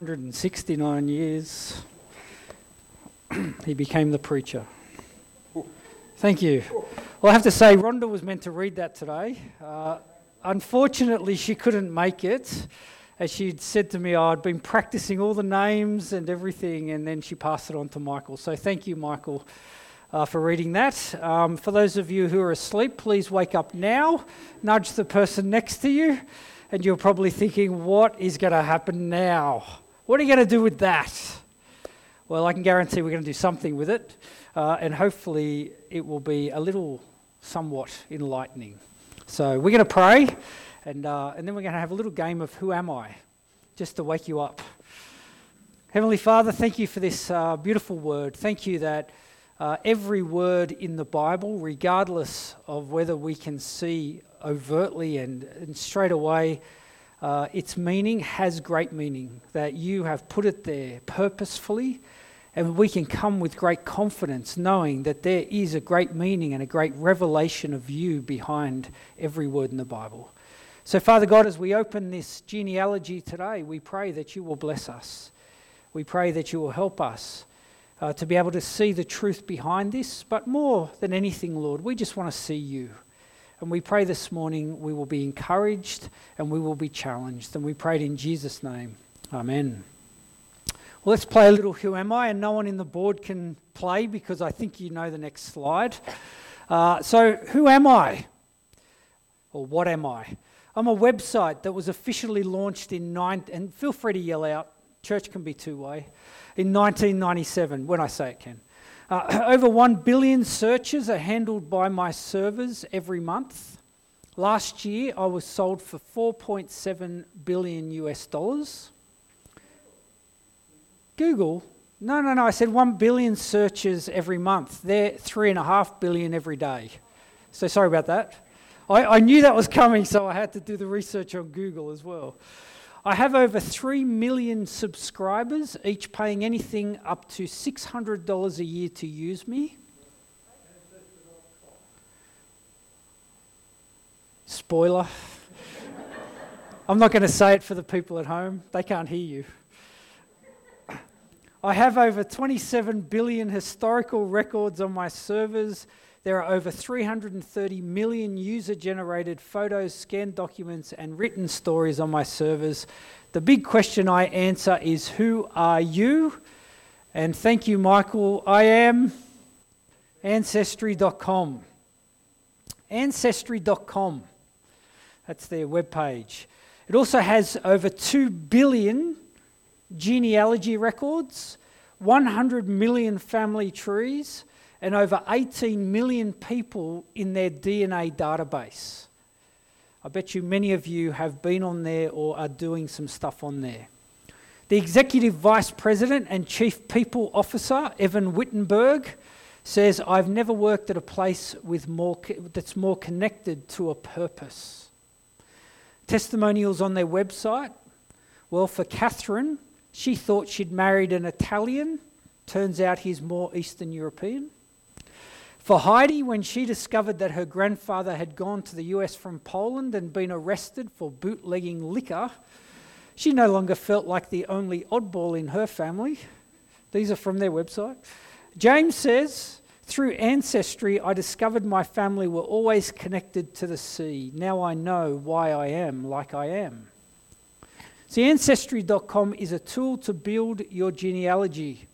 169 years, he became the preacher. Thank you. Well, I have to say, Rhonda was meant to read that today. Uh, unfortunately, she couldn't make it. As she'd said to me, I'd been practicing all the names and everything, and then she passed it on to Michael. So thank you, Michael, uh, for reading that. Um, for those of you who are asleep, please wake up now. Nudge the person next to you, and you're probably thinking, what is going to happen now? What are you going to do with that? Well, I can guarantee we're going to do something with it, uh, and hopefully it will be a little somewhat enlightening. So we're going to pray, and, uh, and then we're going to have a little game of Who Am I? Just to wake you up. Heavenly Father, thank you for this uh, beautiful word. Thank you that uh, every word in the Bible, regardless of whether we can see overtly and, and straight away uh, its meaning has great meaning, that you have put it there purposefully, and we can come with great confidence knowing that there is a great meaning and a great revelation of you behind every word in the Bible. So, Father God, as we open this genealogy today, we pray that you will bless us. We pray that you will help us uh, to be able to see the truth behind this, but more than anything, Lord, we just want to see you. And we pray this morning we will be encouraged and we will be challenged. And we prayed in Jesus' name. Amen. Well, let's play a little Who Am I? And no one in the board can play because I think you know the next slide. Uh, so, who am I? Or what am I? I'm a website that was officially launched in nine, and feel free to yell out. Church can be two way. In 1997, when I say it can. Uh, over 1 billion searches are handled by my servers every month. Last year, I was sold for 4.7 billion US dollars. Google, no, no, no, I said 1 billion searches every month. They're 3.5 billion every day. So sorry about that. I, I knew that was coming, so I had to do the research on Google as well. I have over 3 million subscribers, each paying anything up to $600 a year to use me. Spoiler. I'm not going to say it for the people at home, they can't hear you. I have over 27 billion historical records on my servers there are over 330 million user generated photos, scanned documents, and written stories on my servers. The big question I answer is Who are you? And thank you, Michael. I am Ancestry.com. Ancestry.com. That's their webpage. It also has over 2 billion genealogy records, 100 million family trees, and over 18 million people in their DNA database. I bet you many of you have been on there or are doing some stuff on there. The Executive Vice President and Chief People Officer, Evan Wittenberg, says, I've never worked at a place with more, that's more connected to a purpose. Testimonials on their website. Well, for Catherine, she thought she'd married an Italian. Turns out he's more Eastern European. For Heidi, when she discovered that her grandfather had gone to the US from Poland and been arrested for bootlegging liquor, she no longer felt like the only oddball in her family. These are from their website. James says, through ancestry, I discovered my family were always connected to the sea. Now I know why I am like I am. See, Ancestry.com is a tool to build your genealogy.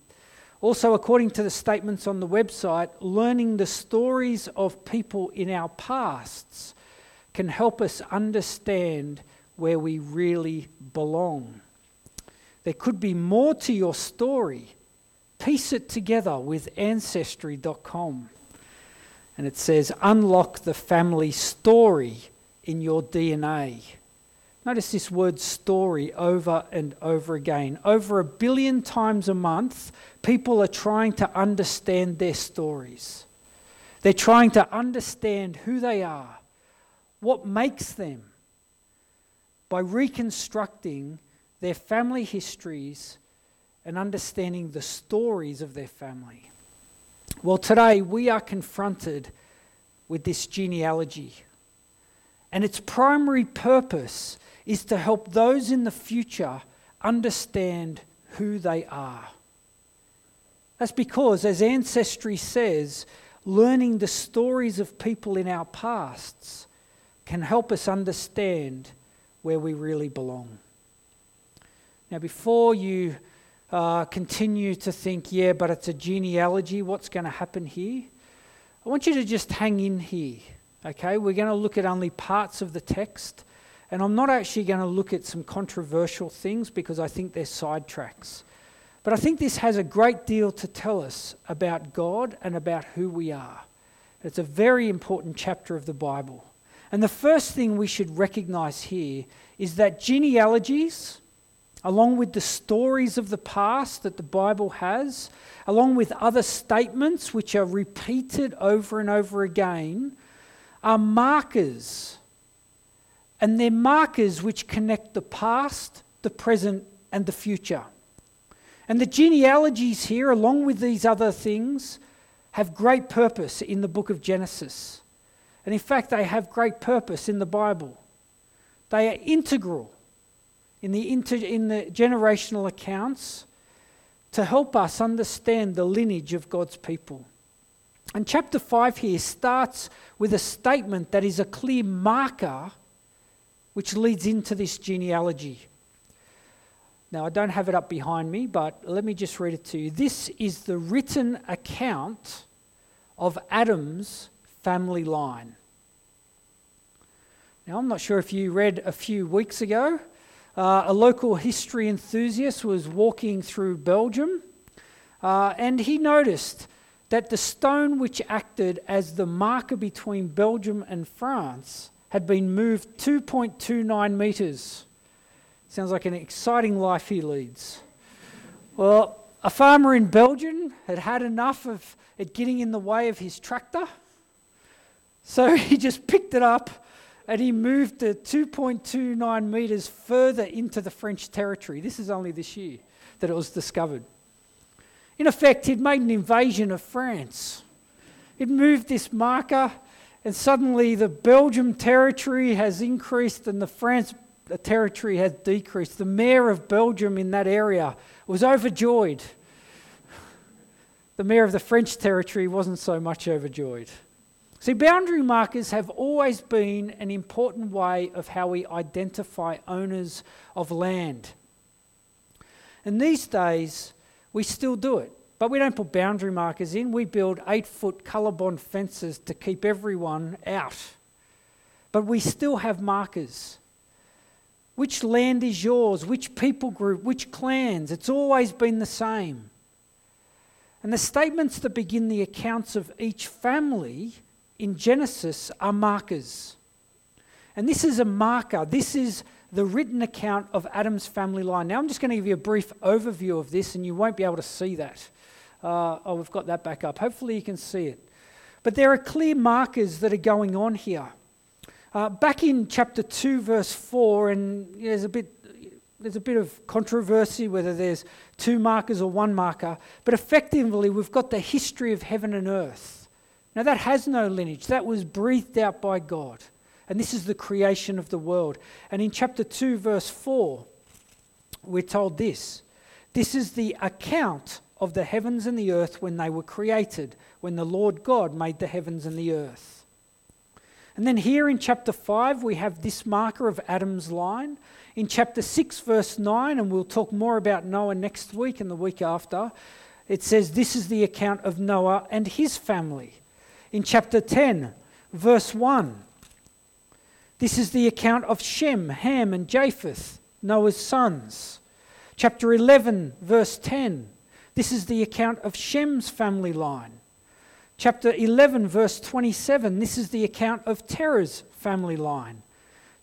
Also, according to the statements on the website, learning the stories of people in our pasts can help us understand where we really belong. There could be more to your story. Piece it together with Ancestry.com. And it says, unlock the family story in your DNA. Notice this word story over and over again. Over a billion times a month, people are trying to understand their stories. They're trying to understand who they are, what makes them, by reconstructing their family histories and understanding the stories of their family. Well, today we are confronted with this genealogy, and its primary purpose is to help those in the future understand who they are. That's because, as Ancestry says, learning the stories of people in our pasts can help us understand where we really belong. Now, before you uh, continue to think, yeah, but it's a genealogy, what's going to happen here? I want you to just hang in here, okay? We're going to look at only parts of the text, and I'm not actually going to look at some controversial things because I think they're sidetracks. But I think this has a great deal to tell us about God and about who we are. It's a very important chapter of the Bible. And the first thing we should recognize here is that genealogies, along with the stories of the past that the Bible has, along with other statements which are repeated over and over again, are markers. And they're markers which connect the past, the present, and the future. And the genealogies here, along with these other things, have great purpose in the book of Genesis. And in fact, they have great purpose in the Bible. They are integral in the, inter, in the generational accounts to help us understand the lineage of God's people. And chapter 5 here starts with a statement that is a clear marker which leads into this genealogy. Now, I don't have it up behind me, but let me just read it to you. This is the written account of Adam's family line. Now, I'm not sure if you read a few weeks ago uh, a local history enthusiast was walking through Belgium uh, and he noticed that the stone which acted as the marker between Belgium and France had been moved 2.29 metres. Sounds like an exciting life he leads. Well, a farmer in Belgium had had enough of it getting in the way of his tractor, so he just picked it up and he moved the 2.29 metres further into the French territory. This is only this year that it was discovered. In effect, he'd made an invasion of France. He'd moved this marker, and suddenly the Belgium territory has increased and the France uh, territory has decreased. The mayor of Belgium in that area was overjoyed. The mayor of the French territory wasn't so much overjoyed. See, boundary markers have always been an important way of how we identify owners of land. And these days, we still do it. But we don't put boundary markers in, we build eight foot COLORBOND fences to keep everyone out. But we still have markers. Which land is yours? Which people group? Which clans? It's always been the same. And the statements that begin the accounts of each family in Genesis are markers. And this is a marker. This is the written account of Adam's family line. Now, I'm just going to give you a brief overview of this, and you won't be able to see that. Uh, oh, we've got that back up. Hopefully, you can see it. But there are clear markers that are going on here. Uh, back in chapter 2, verse 4, and there's a bit. There's a bit of controversy whether there's two markers or one marker, but effectively, we've got the history of heaven and earth. Now, that has no lineage. That was breathed out by God. And this is the creation of the world. And in chapter 2, verse 4, we're told this This is the account of the heavens and the earth when they were created, when the Lord God made the heavens and the earth. And then here in chapter 5, we have this marker of Adam's line. In chapter 6, verse 9, and we'll talk more about Noah next week and the week after, it says, This is the account of Noah and his family in chapter 10, verse 1. This is the account of Shem, Ham, and Japheth, Noah's sons. Chapter 11, verse 10. This is the account of Shem's family line. Chapter 11, verse 27. This is the account of Terah's family line.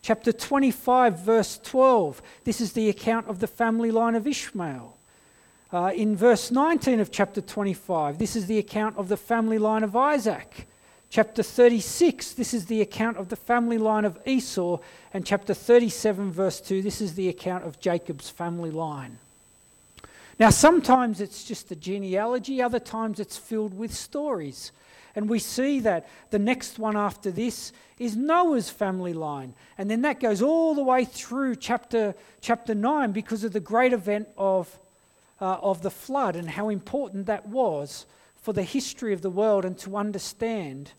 Chapter 25, verse 12. This is the account of the family line of Ishmael. Uh, in verse 19 of chapter 25, this is the account of the family line of Isaac. Chapter 36, this is the account of the family line of Esau. And chapter 37, verse 2, this is the account of Jacob's family line. Now, sometimes it's just a genealogy, other times it's filled with stories. And we see that the next one after this is Noah's family line. And then that goes all the way through chapter, chapter 9 because of the great event of, uh, of the flood and how important that was for the history of the world and to understand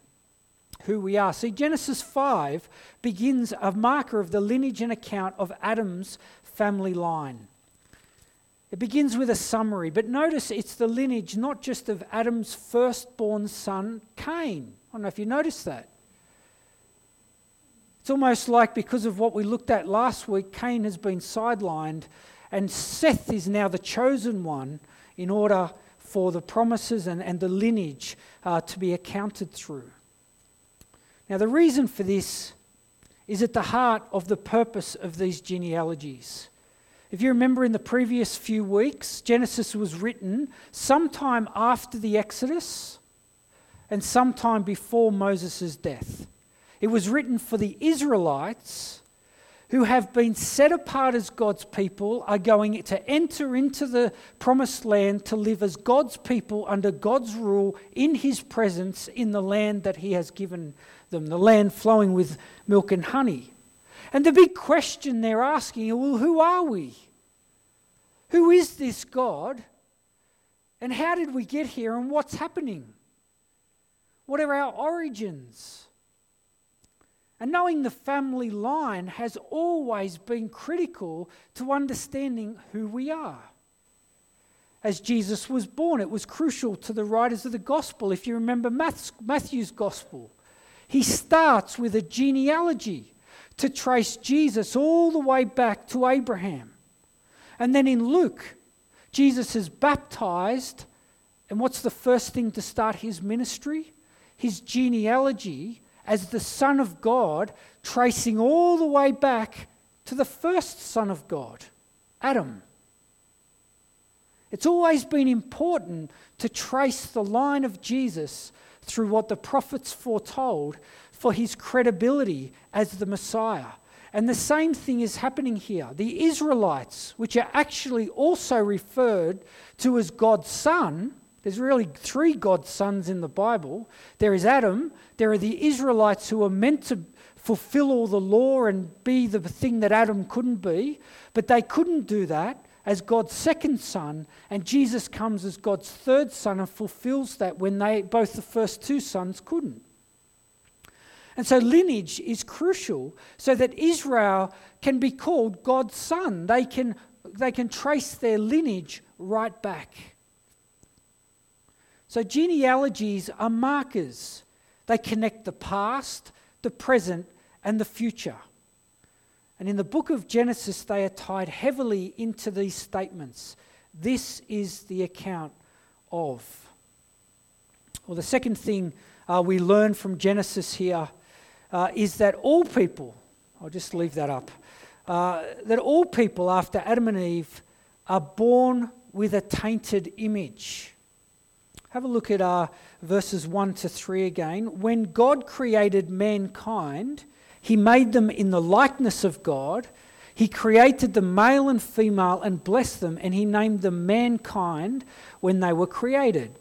who we are. See, Genesis 5 begins a marker of the lineage and account of Adam's family line. It begins with a summary, but notice it's the lineage not just of Adam's firstborn son, Cain. I don't know if you noticed that. It's almost like because of what we looked at last week, Cain has been sidelined, and Seth is now the chosen one in order for the promises and, and the lineage uh, to be accounted through. Now, the reason for this is at the heart of the purpose of these genealogies. If you remember in the previous few weeks, Genesis was written sometime after the Exodus and sometime before Moses' death. It was written for the Israelites who have been set apart as God's people, are going to enter into the promised land to live as God's people under God's rule in His presence in the land that He has given them, the land flowing with milk and honey. And the big question they're asking well, who are we? Who is this God? And how did we get here and what's happening? What are our origins? And knowing the family line has always been critical to understanding who we are. As Jesus was born, it was crucial to the writers of the gospel. If you remember Matthew's gospel, he starts with a genealogy to trace Jesus all the way back to Abraham. And then in Luke, Jesus is baptized. And what's the first thing to start his ministry? His genealogy as the Son of God, tracing all the way back to the first Son of God, Adam. It's always been important to trace the line of Jesus through what the prophets foretold for his credibility as the Messiah. And the same thing is happening here. The Israelites, which are actually also referred to as God's son, there's really three God's sons in the Bible. There is Adam, there are the Israelites who are meant to fulfill all the law and be the thing that Adam couldn't be, but they couldn't do that as God's second son, and Jesus comes as God's third son and fulfills that when they both the first two sons couldn't. And so lineage is crucial so that Israel can be called God's son. They can, they can trace their lineage right back. So genealogies are markers. They connect the past, the present, and the future. And in the book of Genesis, they are tied heavily into these statements. This is the account of. Well, the second thing uh, we learn from Genesis here uh, is that all people, I'll just leave that up, uh, that all people after Adam and Eve are born with a tainted image. Have a look at uh, verses 1 to 3 again. When God created mankind, he made them in the likeness of God. He created them male and female and blessed them, and he named them mankind when they were created.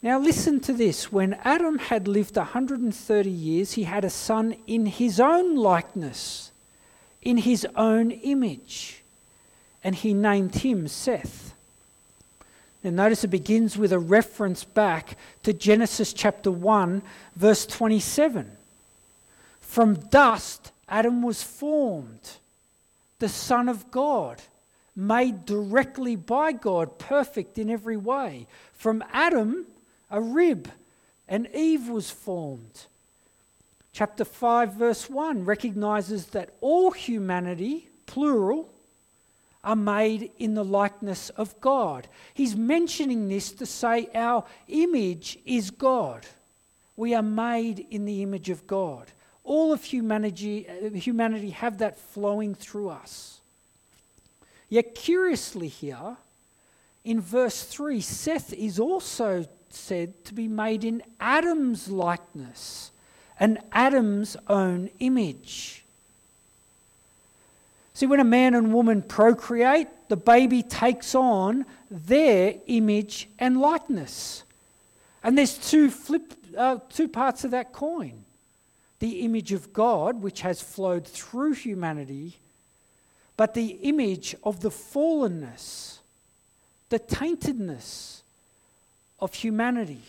Now, listen to this. When Adam had lived 130 years, he had a son in his own likeness, in his own image, and he named him Seth. Now, notice it begins with a reference back to Genesis chapter 1, verse 27. From dust, Adam was formed, the Son of God, made directly by God, perfect in every way. From Adam, a rib, and Eve was formed. Chapter 5, verse 1 recognizes that all humanity, plural, are made in the likeness of God. He's mentioning this to say our image is God. We are made in the image of God all of humanity, uh, humanity have that flowing through us. Yet, curiously, here, in verse 3, Seth is also said to be made in Adam's likeness and Adam's own image. See, when a man and woman procreate, the baby takes on their image and likeness. And there's two flip uh, two parts of that coin the image of God, which has flowed through humanity, but the image of the fallenness, the taintedness of humanity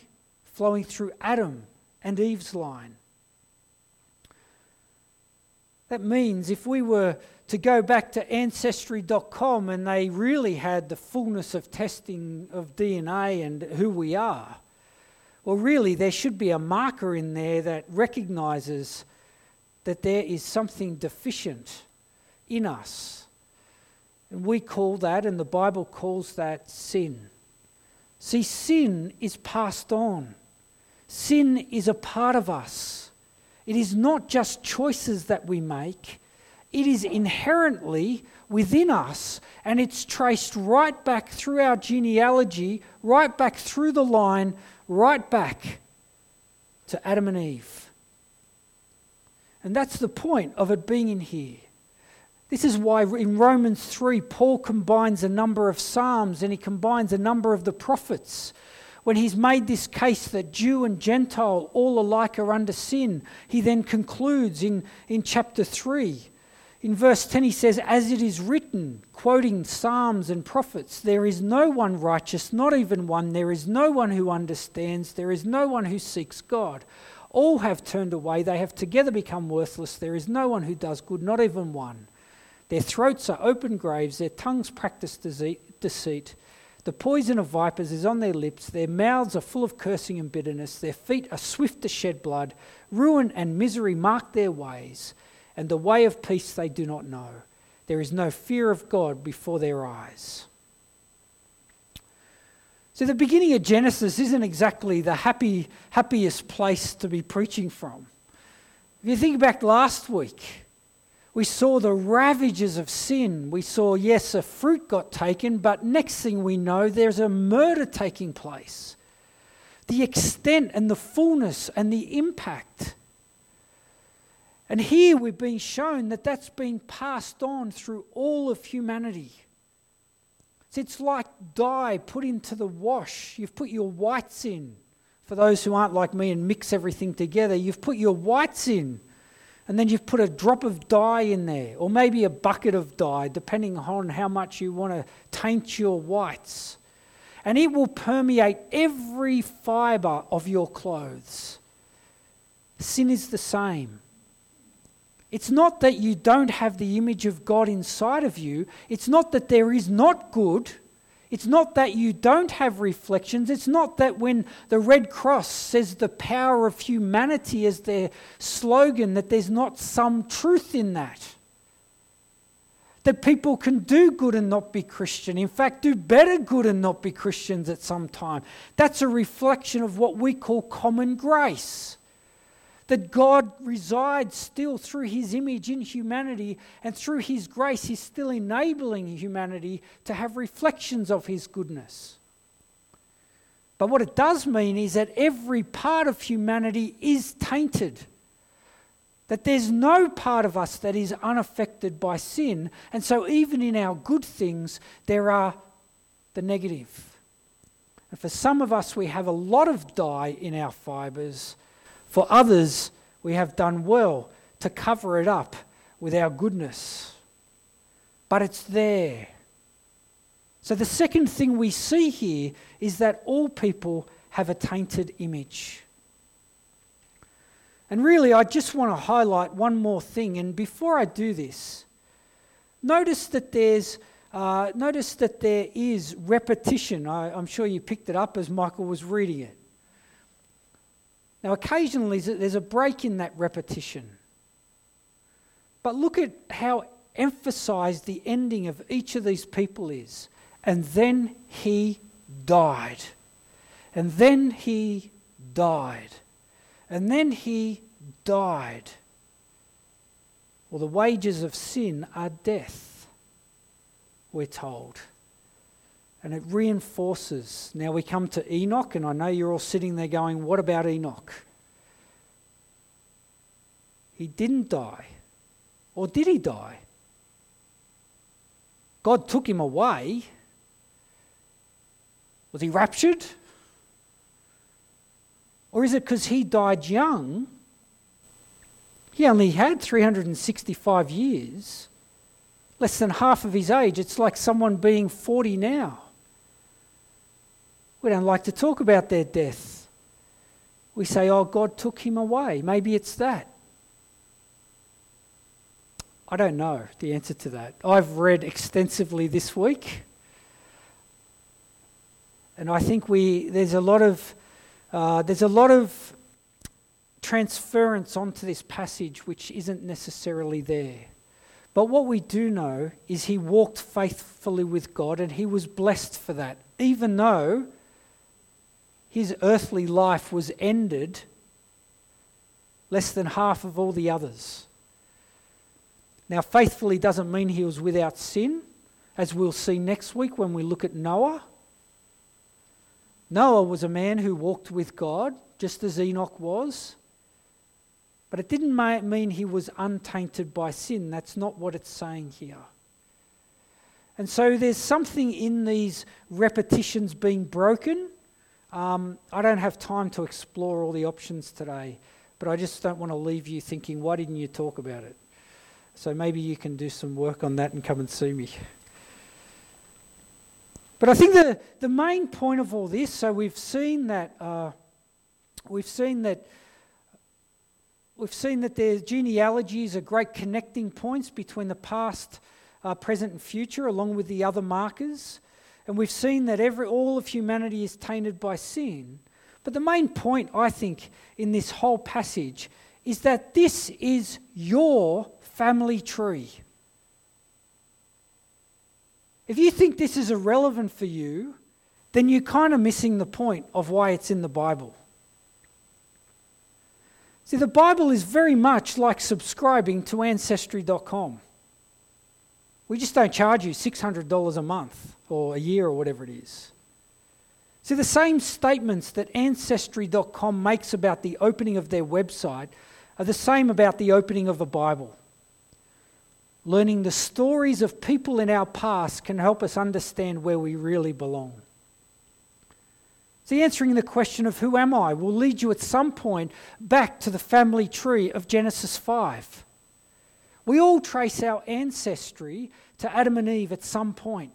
flowing through Adam and Eve's line. That means if we were to go back to ancestry.com and they really had the fullness of testing of DNA and who we are, well, really, there should be a marker in there that recognizes that there is something deficient in us. And we call that, and the Bible calls that sin. See, sin is passed on, sin is a part of us. It is not just choices that we make, it is inherently within us, and it's traced right back through our genealogy, right back through the line right back to Adam and Eve. And that's the point of it being in here. This is why in Romans 3, Paul combines a number of Psalms and he combines a number of the prophets. When he's made this case that Jew and Gentile all alike are under sin, he then concludes in, in chapter 3 in verse 10, he says, As it is written, quoting Psalms and prophets, there is no one righteous, not even one. There is no one who understands. There is no one who seeks God. All have turned away. They have together become worthless. There is no one who does good, not even one. Their throats are open graves. Their tongues practice deceit. The poison of vipers is on their lips. Their mouths are full of cursing and bitterness. Their feet are swift to shed blood. Ruin and misery mark their ways and the way of peace they do not know. There is no fear of God before their eyes. So, the beginning of Genesis isn't exactly the happy, happiest place to be preaching from. If you think back last week, we saw the ravages of sin. We saw, yes, a fruit got taken, but next thing we know, there's a murder taking place. The extent and the fullness and the impact and here we've been shown that that's been passed on through all of humanity. It's like dye put into the wash. You've put your whites in. For those who aren't like me and mix everything together, you've put your whites in. And then you've put a drop of dye in there, or maybe a bucket of dye, depending on how much you want to taint your whites. And it will permeate every fibre of your clothes. Sin is the same. It's not that you don't have the image of God inside of you. It's not that there is not good. It's not that you don't have reflections. It's not that when the Red Cross says the power of humanity as their slogan, that there's not some truth in that. That people can do good and not be Christian. In fact, do better good and not be Christians at some time. That's a reflection of what we call common grace that God resides still through his image in humanity, and through his grace, he's still enabling humanity to have reflections of his goodness. But what it does mean is that every part of humanity is tainted. That there's no part of us that is unaffected by sin. And so, even in our good things, there are the negative. And for some of us, we have a lot of dye in our fibres for others, we have done well to cover it up with our goodness. But it's there. So, the second thing we see here is that all people have a tainted image. And really, I just want to highlight one more thing. And before I do this, notice that there's uh, notice that there is repetition. I, I'm sure you picked it up as Michael was reading it. Now, occasionally there's a break in that repetition. But look at how emphasized the ending of each of these people is. And then he died. And then he died. And then he died. Well, the wages of sin are death, we're told and it reinforces. Now we come to Enoch, and I know you're all sitting there going, What about Enoch? He didn't die. Or did he die? God took him away. Was he raptured? Or is it because he died young? He only had 365 years, less than half of his age. It's like someone being 40 now. We don't like to talk about their death. We say, oh, God took him away. Maybe it's that. I don't know the answer to that. I've read extensively this week, and I think we there's a lot of uh, there's a lot of transference onto this passage which isn't necessarily there. But what we do know is he walked faithfully with God, and he was blessed for that, even though his earthly life was ended less than half of all the others. Now, faithfully doesn't mean he was without sin, as we'll see next week when we look at Noah. Noah was a man who walked with God, just as Enoch was. But it didn't mean he was untainted by sin. That's not what it's saying here. And so there's something in these repetitions being broken. Um, I don't have time to explore all the options today, but I just don't want to leave you thinking, why didn't you talk about it? So maybe you can do some work on that and come and see me. But I think the, the main point of all this, so we've seen that uh, we've seen that we've seen that their genealogies are great connecting points between the past, uh, present, and future, along with the other markers. And we've seen that every all of humanity is tainted by sin. But the main point, I think, in this whole passage is that this is your family tree. If you think this is irrelevant for you, then you're kind of missing the point of why it's in the Bible. See, the Bible is very much like subscribing to Ancestry.com. We just don't charge you $600 a month or a year or whatever it is. See, the same statements that Ancestry.com makes about the opening of their website are the same about the opening of a Bible. Learning the stories of people in our past can help us understand where we really belong. See, answering the question of who am I will lead you at some point back to the family tree of Genesis 5. We all trace our ancestry to Adam and Eve at some point.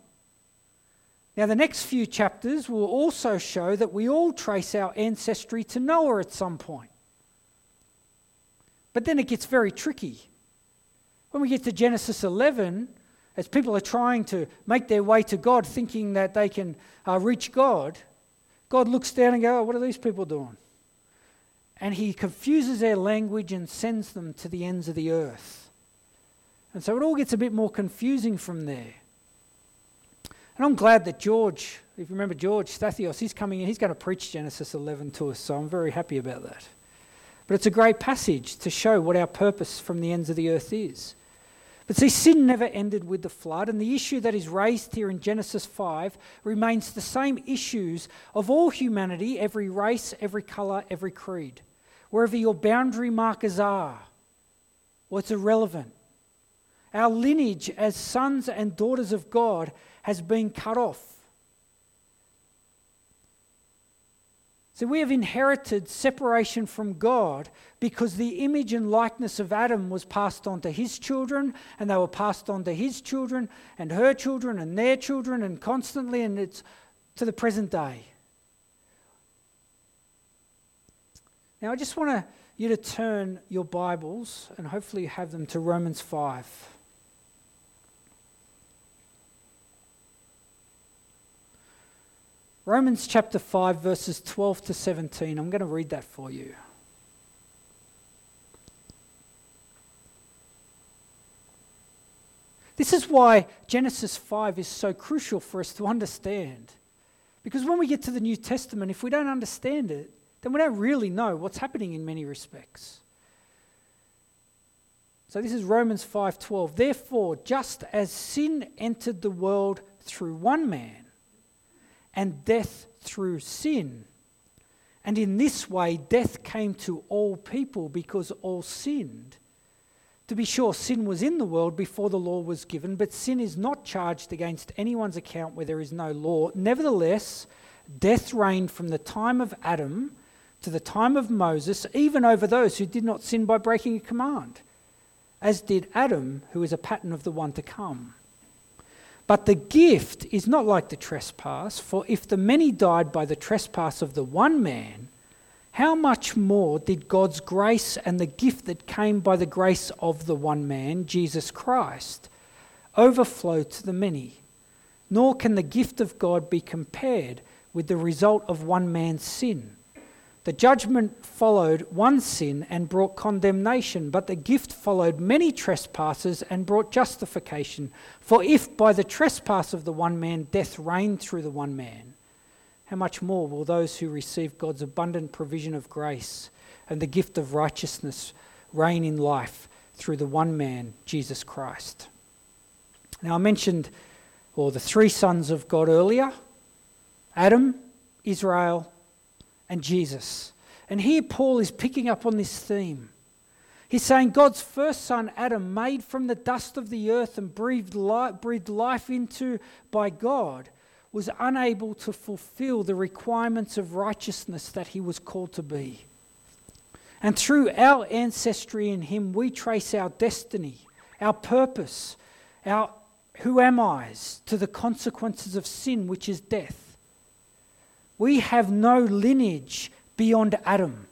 Now, the next few chapters will also show that we all trace our ancestry to Noah at some point. But then it gets very tricky. When we get to Genesis 11, as people are trying to make their way to God, thinking that they can uh, reach God, God looks down and goes, oh, What are these people doing? And he confuses their language and sends them to the ends of the earth. And so it all gets a bit more confusing from there. And I'm glad that George, if you remember George Stathios, he's coming in, he's going to preach Genesis 11 to us, so I'm very happy about that. But it's a great passage to show what our purpose from the ends of the earth is. But see, sin never ended with the flood, and the issue that is raised here in Genesis 5 remains the same issues of all humanity, every race, every colour, every creed. Wherever your boundary markers are, well, it's irrelevant. Our lineage as sons and daughters of God has been cut off. So we have inherited separation from God because the image and likeness of Adam was passed on to his children, and they were passed on to his children, and her children, and their children, and constantly, and it's to the present day. Now, I just want you to turn your Bibles, and hopefully you have them, to Romans 5. Romans chapter 5, verses 12 to 17. I'm going to read that for you. This is why Genesis 5 is so crucial for us to understand. Because when we get to the New Testament, if we don't understand it, then we don't really know what's happening in many respects. So this is Romans 5:12. Therefore, just as sin entered the world through one man, and death through sin. And in this way, death came to all people because all sinned. To be sure, sin was in the world before the law was given, but sin is not charged against anyone's account where there is no law. Nevertheless, death reigned from the time of Adam to the time of Moses, even over those who did not sin by breaking a command, as did Adam, who is a pattern of the one to come. But the gift is not like the trespass, for if the many died by the trespass of the one man, how much more did God's grace and the gift that came by the grace of the one man, Jesus Christ, overflow to the many? Nor can the gift of God be compared with the result of one man's sin. The judgment followed one sin and brought condemnation, but the gift followed many trespasses and brought justification. For if by the trespass of the one man death reigned through the one man, how much more will those who receive God's abundant provision of grace and the gift of righteousness reign in life through the one man, Jesus Christ? Now, I mentioned or the three sons of God earlier Adam, Israel, and Jesus. And here Paul is picking up on this theme. He's saying God's first son, Adam, made from the dust of the earth and breathed life, breathed life into by God, was unable to fulfill the requirements of righteousness that he was called to be. And through our ancestry in him, we trace our destiny, our purpose, our who am I's to the consequences of sin, which is death. We have no lineage beyond Adam.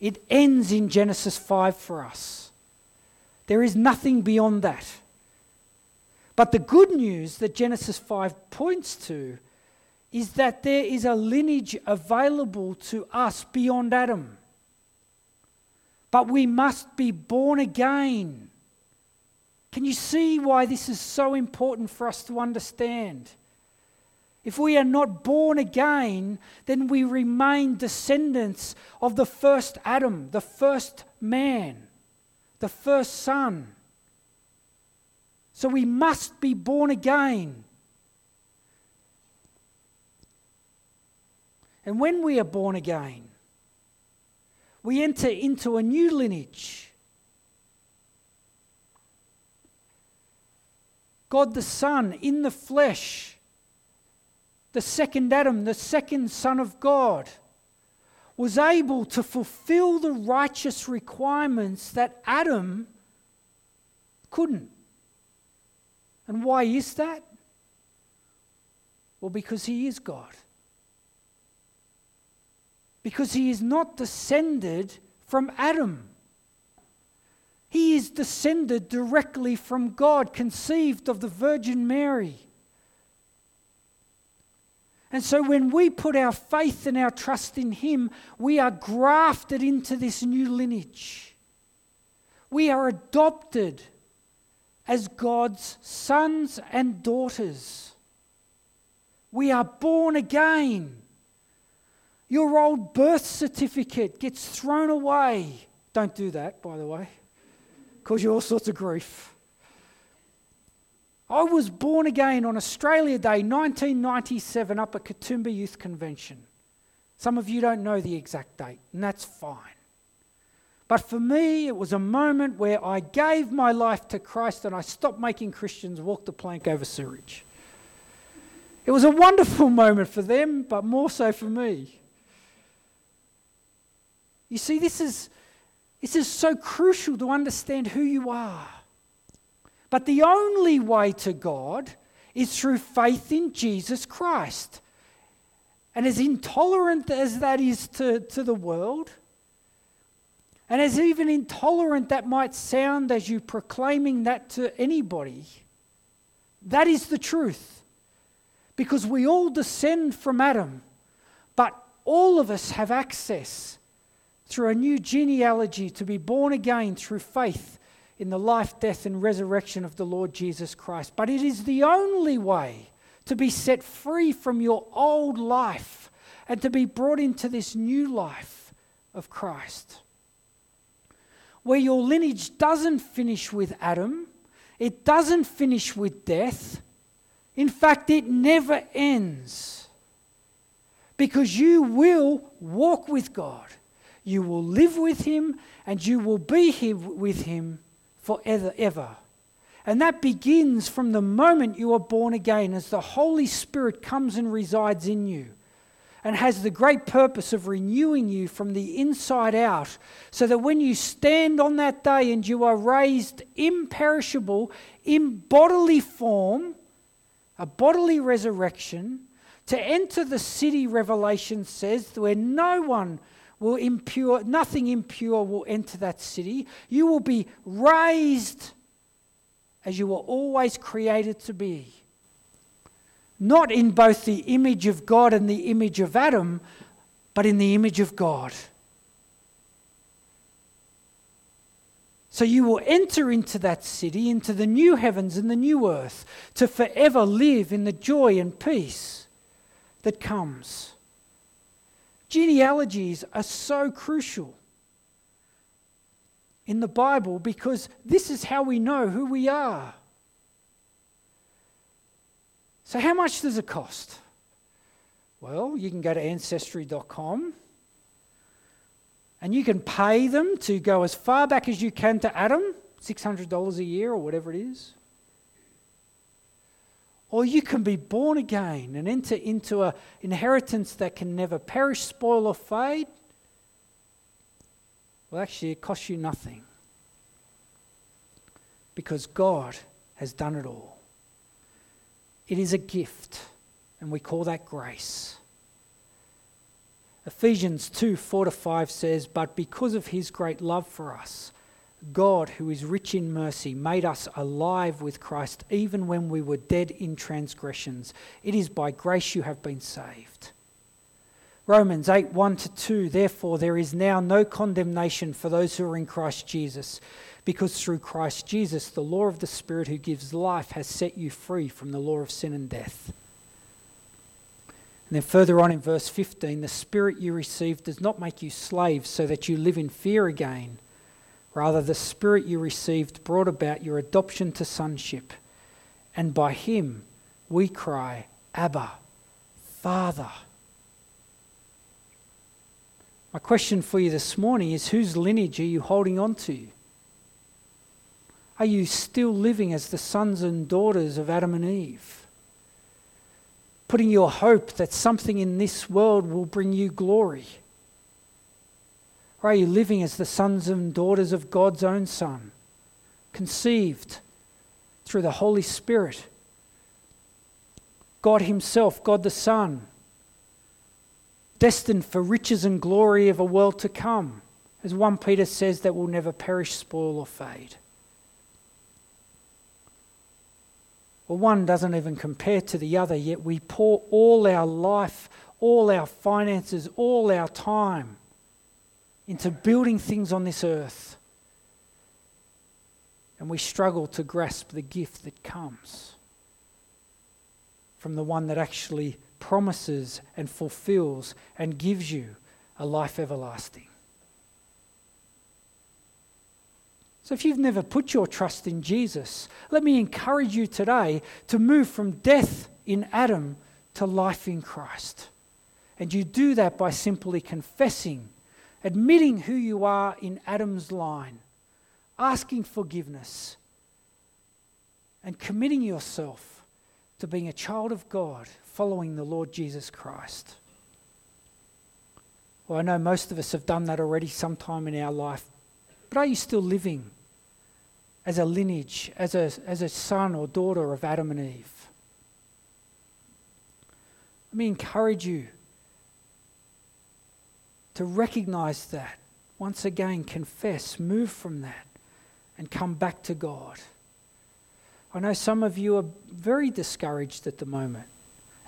It ends in Genesis 5 for us. There is nothing beyond that. But the good news that Genesis 5 points to is that there is a lineage available to us beyond Adam. But we must be born again. Can you see why this is so important for us to understand? If we are not born again, then we remain descendants of the first Adam, the first man, the first son. So we must be born again. And when we are born again, we enter into a new lineage. God the Son in the flesh the second Adam, the second Son of God, was able to fulfill the righteous requirements that Adam couldn't. And why is that? Well, because he is God. Because he is not descended from Adam. He is descended directly from God, conceived of the Virgin Mary. And so when we put our faith and our trust in Him, we are grafted into this new lineage. We are adopted as God's sons and daughters. We are born again. Your old birth certificate gets thrown away. Don't do that, by the way, cause you all sorts of grief. I was born again on Australia Day 1997 up at Katoomba Youth Convention. Some of you don't know the exact date, and that's fine. But for me, it was a moment where I gave my life to Christ and I stopped making Christians walk the plank over sewage. It was a wonderful moment for them, but more so for me. You see, this is, this is so crucial to understand who you are. But the only way to God is through faith in Jesus Christ. And as intolerant as that is to, to the world, and as even intolerant that might sound as you proclaiming that to anybody, that is the truth. Because we all descend from Adam, but all of us have access through a new genealogy to be born again through faith in the life, death, and resurrection of the Lord Jesus Christ. But it is the only way to be set free from your old life and to be brought into this new life of Christ. Where your lineage doesn't finish with Adam, it doesn't finish with death. In fact, it never ends. Because you will walk with God, you will live with Him, and you will be with Him forever, ever. And that begins from the moment you are born again as the Holy Spirit comes and resides in you. and has the great purpose of renewing you from the inside out, so that when you stand on that day and you are raised imperishable in bodily form, a bodily resurrection, to enter the city, Revelation says, where no one will impure, nothing impure will enter that city. You will be raised as you were always created to be. Not in both the image of God and the image of Adam, but in the image of God. So you will enter into that city, into the new heavens and the new earth, to forever live in the joy and peace that comes. Genealogies are so crucial in the Bible because this is how we know who we are. So, how much does it cost? Well, you can go to ancestry.com and you can pay them to go as far back as you can to Adam, $600 a year or whatever it is. Or you can be born again and enter into an inheritance that can never perish, spoil, or fade. Well, actually, it costs you nothing because God has done it all. It is a gift, and we call that grace. Ephesians 2 4 to 5 says, But because of his great love for us, God, who is rich in mercy, made us alive with Christ even when we were dead in transgressions. It is by grace you have been saved. Romans 8 1 to 2 Therefore, there is now no condemnation for those who are in Christ Jesus, because through Christ Jesus, the law of the Spirit who gives life has set you free from the law of sin and death. And then further on in verse 15, the Spirit you received does not make you slaves so that you live in fear again. Rather, the Spirit you received brought about your adoption to sonship. And by him we cry, Abba, Father. My question for you this morning is whose lineage are you holding on to? Are you still living as the sons and daughters of Adam and Eve? Putting your hope that something in this world will bring you glory? Or are you living as the sons and daughters of God's own Son, conceived through the Holy Spirit? God Himself, God the Son, destined for riches and glory of a world to come, as 1 Peter says, that will never perish, spoil, or fade. Well, one doesn't even compare to the other, yet we pour all our life, all our finances, all our time into building things on this earth. And we struggle to grasp the gift that comes from the one that actually promises and fulfills and gives you a life everlasting. So, if you've never put your trust in Jesus, let me encourage you today to move from death in Adam to life in Christ. And you do that by simply confessing admitting who you are in Adam's line, asking forgiveness, and committing yourself to being a child of God, following the Lord Jesus Christ. Well, I know most of us have done that already sometime in our life, but are you still living as a lineage, as a, as a son or daughter of Adam and Eve? Let me encourage you to recognize that. Once again, confess, move from that, and come back to God. I know some of you are very discouraged at the moment,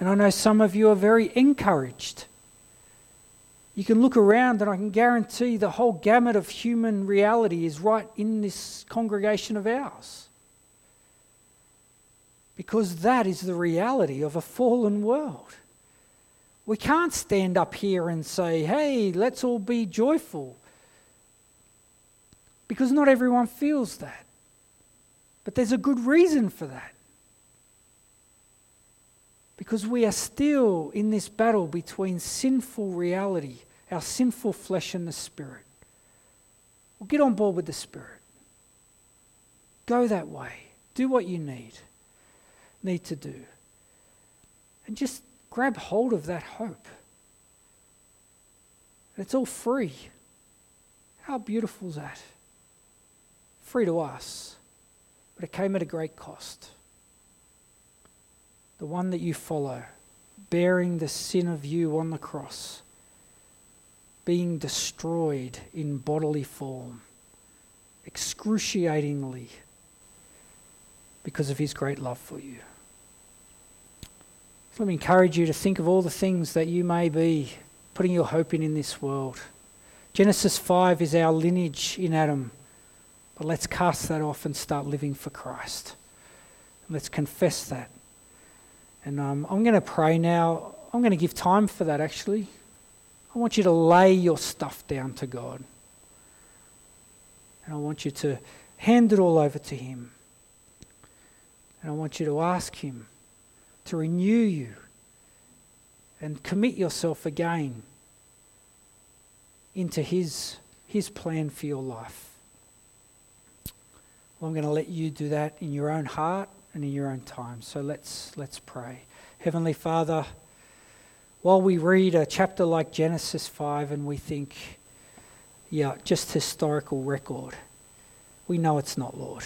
and I know some of you are very encouraged. You can look around, and I can guarantee the whole gamut of human reality is right in this congregation of ours. Because that is the reality of a fallen world. We can't stand up here and say, hey, let's all be joyful. Because not everyone feels that. But there's a good reason for that. Because we are still in this battle between sinful reality, our sinful flesh, and the Spirit. Well, get on board with the Spirit. Go that way. Do what you need, need to do. And just grab hold of that hope It's all free. How beautiful is that? Free to us, but it came at a great cost. The one that you follow, bearing the sin of you on the cross, being destroyed in bodily form, excruciatingly, because of his great love for you. Let me encourage you to think of all the things that you may be putting your hope in in this world. Genesis 5 is our lineage in Adam. But let's cast that off and start living for Christ. Let's confess that. And um, I'm going to pray now. I'm going to give time for that actually. I want you to lay your stuff down to God. And I want you to hand it all over to Him. And I want you to ask Him to renew you and commit yourself again into His, his plan for your life. Well, I'm going to let you do that in your own heart and in your own time. So let's, let's pray. Heavenly Father, while we read a chapter like Genesis 5 and we think, yeah, just historical record, we know it's not, Lord.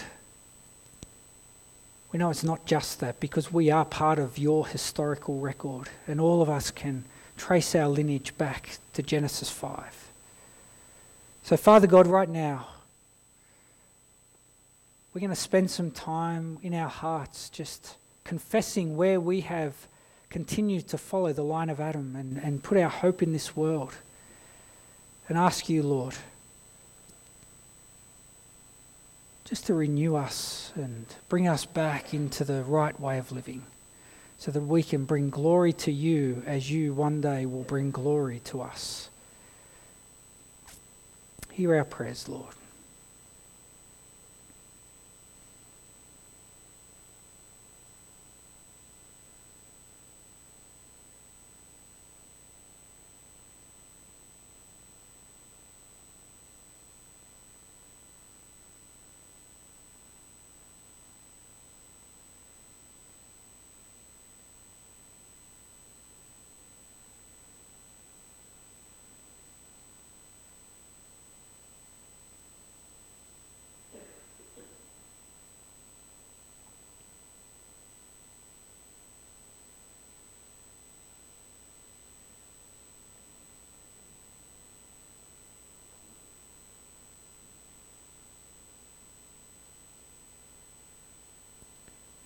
We know it's not just that because we are part of your historical record, and all of us can trace our lineage back to Genesis 5. So, Father God, right now, we're going to spend some time in our hearts just confessing where we have continued to follow the line of Adam and, and put our hope in this world. And ask you, Lord, just to renew us and bring us back into the right way of living so that we can bring glory to you as you one day will bring glory to us. Hear our prayers, Lord.